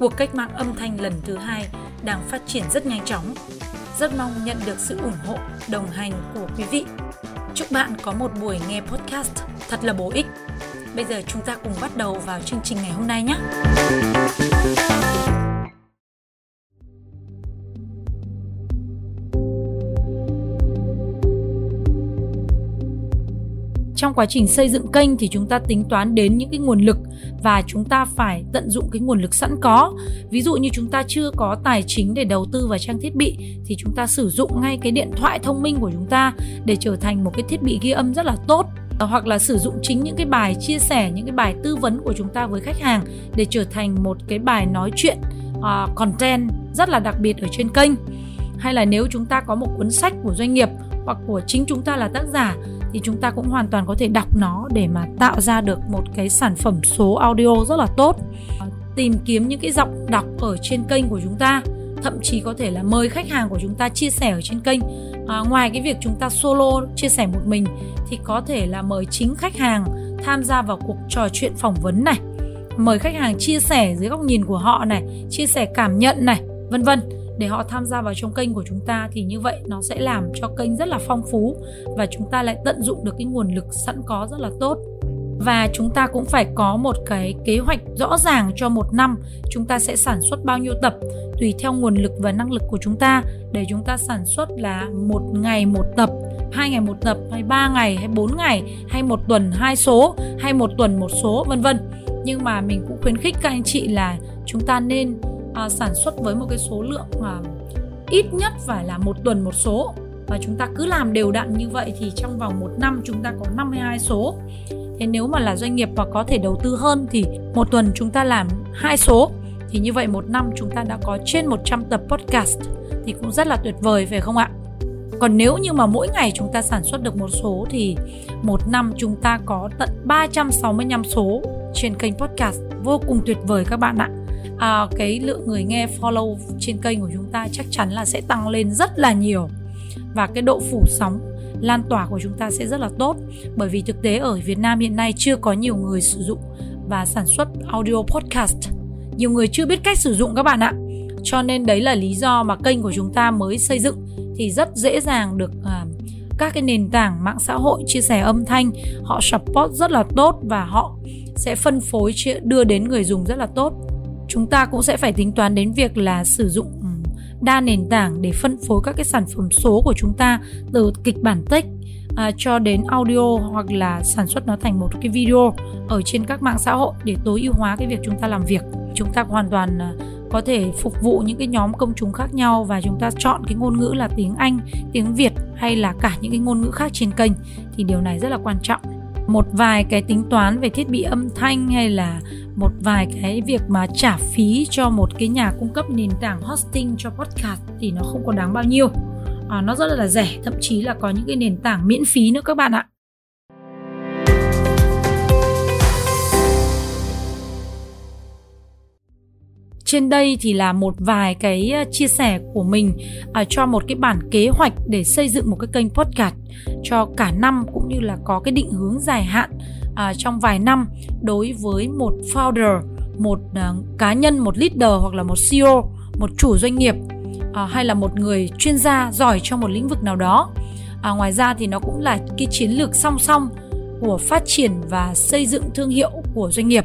cuộc cách mạng âm thanh lần thứ hai đang phát triển rất nhanh chóng. Rất mong nhận được sự ủng hộ, đồng hành của quý vị. Chúc bạn có một buổi nghe podcast thật là bổ ích. Bây giờ chúng ta cùng bắt đầu vào chương trình ngày hôm nay nhé. Trong quá trình xây dựng kênh thì chúng ta tính toán đến những cái nguồn lực và chúng ta phải tận dụng cái nguồn lực sẵn có. Ví dụ như chúng ta chưa có tài chính để đầu tư vào trang thiết bị thì chúng ta sử dụng ngay cái điện thoại thông minh của chúng ta để trở thành một cái thiết bị ghi âm rất là tốt. Ờ, hoặc là sử dụng chính những cái bài chia sẻ những cái bài tư vấn của chúng ta với khách hàng để trở thành một cái bài nói chuyện uh, content rất là đặc biệt ở trên kênh. Hay là nếu chúng ta có một cuốn sách của doanh nghiệp hoặc của chính chúng ta là tác giả thì chúng ta cũng hoàn toàn có thể đọc nó để mà tạo ra được một cái sản phẩm số audio rất là tốt. Tìm kiếm những cái giọng đọc ở trên kênh của chúng ta thậm chí có thể là mời khách hàng của chúng ta chia sẻ ở trên kênh. À, ngoài cái việc chúng ta solo chia sẻ một mình thì có thể là mời chính khách hàng tham gia vào cuộc trò chuyện phỏng vấn này mời khách hàng chia sẻ dưới góc nhìn của họ này chia sẻ cảm nhận này vân vân để họ tham gia vào trong kênh của chúng ta thì như vậy nó sẽ làm cho kênh rất là phong phú và chúng ta lại tận dụng được cái nguồn lực sẵn có rất là tốt. Và chúng ta cũng phải có một cái kế hoạch rõ ràng cho một năm chúng ta sẽ sản xuất bao nhiêu tập, tùy theo nguồn lực và năng lực của chúng ta. Để chúng ta sản xuất là một ngày một tập, hai ngày một tập, hay ba ngày, hay bốn ngày, hay một tuần hai số, hay một tuần một số, vân vân. Nhưng mà mình cũng khuyến khích các anh chị là chúng ta nên à, sản xuất với một cái số lượng uh, ít nhất phải là một tuần một số. Và chúng ta cứ làm đều đặn như vậy thì trong vòng một năm chúng ta có 52 số. Thế nếu mà là doanh nghiệp và có thể đầu tư hơn thì một tuần chúng ta làm hai số. Thì như vậy một năm chúng ta đã có trên 100 tập podcast thì cũng rất là tuyệt vời phải không ạ? Còn nếu như mà mỗi ngày chúng ta sản xuất được một số thì một năm chúng ta có tận 365 số trên kênh podcast. Vô cùng tuyệt vời các bạn ạ à, cái lượng người nghe follow trên kênh của chúng ta chắc chắn là sẽ tăng lên rất là nhiều. Và cái độ phủ sóng lan tỏa của chúng ta sẽ rất là tốt. Bởi vì thực tế ở Việt Nam hiện nay chưa có nhiều người sử dụng và sản xuất audio podcast. Nhiều người chưa biết cách sử dụng các bạn ạ. Cho nên đấy là lý do mà kênh của chúng ta mới xây dựng thì rất dễ dàng được à, các cái nền tảng mạng xã hội chia sẻ âm thanh họ support rất là tốt và họ sẽ phân phối đưa đến người dùng rất là tốt chúng ta cũng sẽ phải tính toán đến việc là sử dụng đa nền tảng để phân phối các cái sản phẩm số của chúng ta từ kịch bản text à, cho đến audio hoặc là sản xuất nó thành một cái video ở trên các mạng xã hội để tối ưu hóa cái việc chúng ta làm việc. Chúng ta hoàn toàn à, có thể phục vụ những cái nhóm công chúng khác nhau và chúng ta chọn cái ngôn ngữ là tiếng Anh, tiếng Việt hay là cả những cái ngôn ngữ khác trên kênh thì điều này rất là quan trọng. Một vài cái tính toán về thiết bị âm thanh hay là một vài cái việc mà trả phí cho một cái nhà cung cấp nền tảng hosting cho podcast thì nó không có đáng bao nhiêu. À, nó rất là rẻ thậm chí là có những cái nền tảng miễn phí nữa các bạn ạ. Trên đây thì là một vài cái à, chia sẻ của mình à, cho một cái bản kế hoạch để xây dựng một cái kênh podcast cho cả năm cũng như là có cái định hướng dài hạn. À, trong vài năm đối với một founder một à, cá nhân một leader hoặc là một CEO một chủ doanh nghiệp à, hay là một người chuyên gia giỏi trong một lĩnh vực nào đó. Ngoài ra thì nó cũng là cái chiến lược song song của phát triển và xây dựng thương hiệu của doanh nghiệp.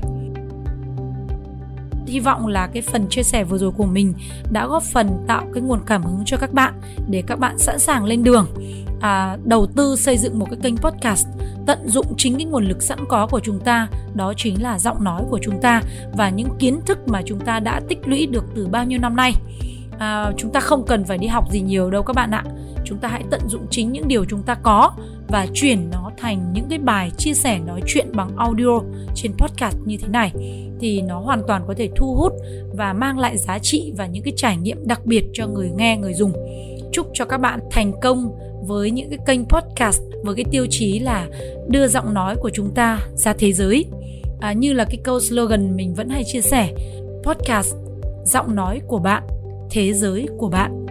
Hy vọng là cái phần chia sẻ vừa rồi của mình đã góp phần tạo cái nguồn cảm hứng cho các bạn để các bạn sẵn sàng lên đường à, đầu tư xây dựng một cái kênh podcast tận dụng chính cái nguồn lực sẵn có của chúng ta đó chính là giọng nói của chúng ta và những kiến thức mà chúng ta đã tích lũy được từ bao nhiêu năm nay. À, chúng ta không cần phải đi học gì nhiều đâu các bạn ạ. Chúng ta hãy tận dụng chính những điều chúng ta có và chuyển nó thành những cái bài chia sẻ nói chuyện bằng audio trên podcast như thế này thì nó hoàn toàn có thể thu hút và mang lại giá trị và những cái trải nghiệm đặc biệt cho người nghe người dùng. Chúc cho các bạn thành công với những cái kênh podcast với cái tiêu chí là đưa giọng nói của chúng ta ra thế giới. À, như là cái câu slogan mình vẫn hay chia sẻ podcast giọng nói của bạn thế giới của bạn.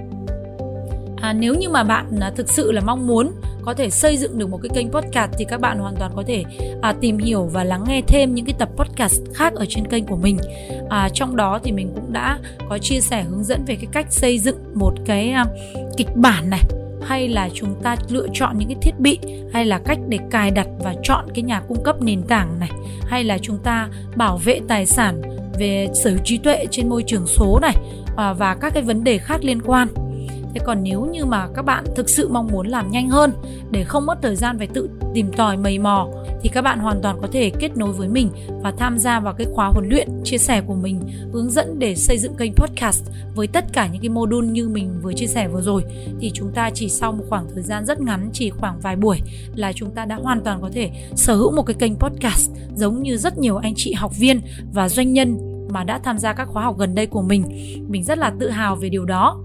À, nếu như mà bạn à, thực sự là mong muốn có thể xây dựng được một cái kênh podcast thì các bạn hoàn toàn có thể à, tìm hiểu và lắng nghe thêm những cái tập podcast khác ở trên kênh của mình. À, trong đó thì mình cũng đã có chia sẻ hướng dẫn về cái cách xây dựng một cái à, kịch bản này hay là chúng ta lựa chọn những cái thiết bị hay là cách để cài đặt và chọn cái nhà cung cấp nền tảng này hay là chúng ta bảo vệ tài sản về sở hữu trí tuệ trên môi trường số này à, và các cái vấn đề khác liên quan. Thế còn nếu như mà các bạn thực sự mong muốn làm nhanh hơn để không mất thời gian phải tự tìm tòi mầy mò thì các bạn hoàn toàn có thể kết nối với mình và tham gia vào cái khóa huấn luyện, chia sẻ của mình, hướng dẫn để xây dựng kênh podcast với tất cả những cái module như mình vừa chia sẻ vừa rồi. Thì chúng ta chỉ sau một khoảng thời gian rất ngắn, chỉ khoảng vài buổi, là chúng ta đã hoàn toàn có thể sở hữu một cái kênh podcast giống như rất nhiều anh chị học viên và doanh nhân mà đã tham gia các khóa học gần đây của mình. Mình rất là tự hào về điều đó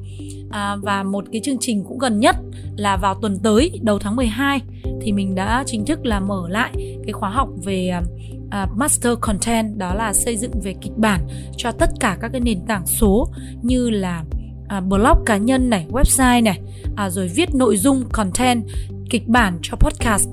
à, và một cái chương trình cũng gần nhất là vào tuần tới đầu tháng 12 thì mình đã chính thức là mở lại cái khóa học về uh, master content đó là xây dựng về kịch bản cho tất cả các cái nền tảng số như là uh, blog cá nhân này, website này, à, rồi viết nội dung content kịch bản cho podcast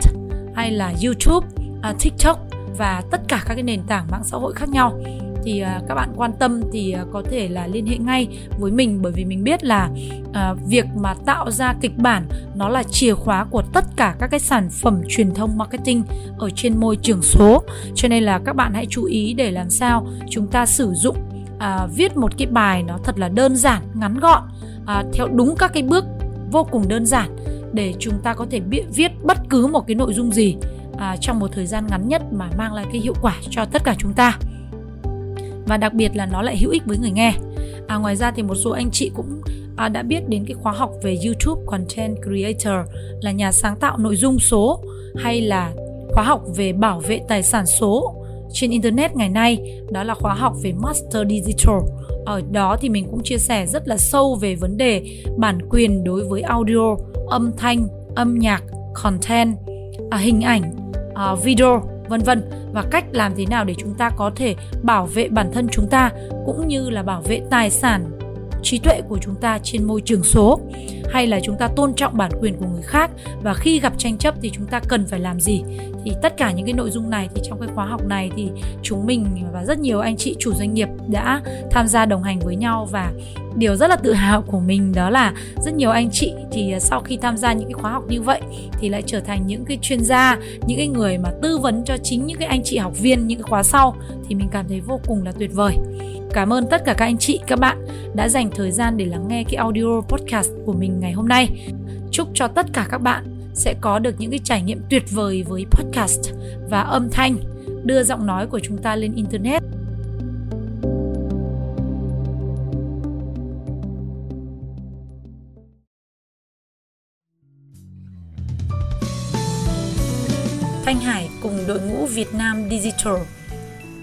hay là YouTube, uh, TikTok và tất cả các cái nền tảng mạng xã hội khác nhau thì à, các bạn quan tâm thì à, có thể là liên hệ ngay với mình. Bởi vì mình biết là à, việc mà tạo ra kịch bản nó là chìa khóa của tất cả các cái sản phẩm truyền thông marketing ở trên môi trường số. Cho nên là các bạn hãy chú ý để làm sao chúng ta sử dụng à, viết một cái bài nó thật là đơn giản ngắn gọn à, theo đúng các cái bước vô cùng đơn giản để chúng ta có thể viết bất cứ một cái nội dung gì à, trong một thời gian ngắn nhất mà mang lại cái hiệu quả cho tất cả chúng ta và đặc biệt là nó lại hữu ích với người nghe. À, ngoài ra thì một số anh chị cũng à, đã biết đến cái khóa học về YouTube Content Creator là nhà sáng tạo nội dung số hay là khóa học về bảo vệ tài sản số trên internet ngày nay. Đó là khóa học về Master Digital. Ở đó thì mình cũng chia sẻ rất là sâu về vấn đề bản quyền đối với audio âm thanh âm nhạc content à, hình ảnh à, video vân vân và cách làm thế nào để chúng ta có thể bảo vệ bản thân chúng ta, cũng như là bảo vệ tài sản trí tuệ của chúng ta trên môi trường số, hay là chúng ta tôn trọng bản quyền của người khác, và khi gặp tranh chấp thì chúng ta cần phải làm gì? Thì tất cả những cái nội dung này thì trong cái khóa học này thì chúng mình và rất nhiều anh chị chủ doanh nghiệp đã tham gia đồng hành với nhau. Và điều rất là tự hào của mình đó là rất nhiều anh chị thì sau khi tham gia những cái khóa học như vậy thì lại trở thành những cái chuyên gia, những cái người mà tư vấn cho chính những cái anh chị học viên những cái khóa sau thì mình cảm thấy vô cùng là tuyệt vời. Cảm ơn tất cả các anh chị, các bạn đã dành thời gian để lắng nghe cái audio podcast của mình ngày hôm nay. Chúc cho tất cả các bạn sẽ có được những cái trải nghiệm tuyệt vời với podcast và âm thanh đưa giọng nói của chúng ta lên internet. Thanh Hải cùng đội ngũ Việt Nam Digital.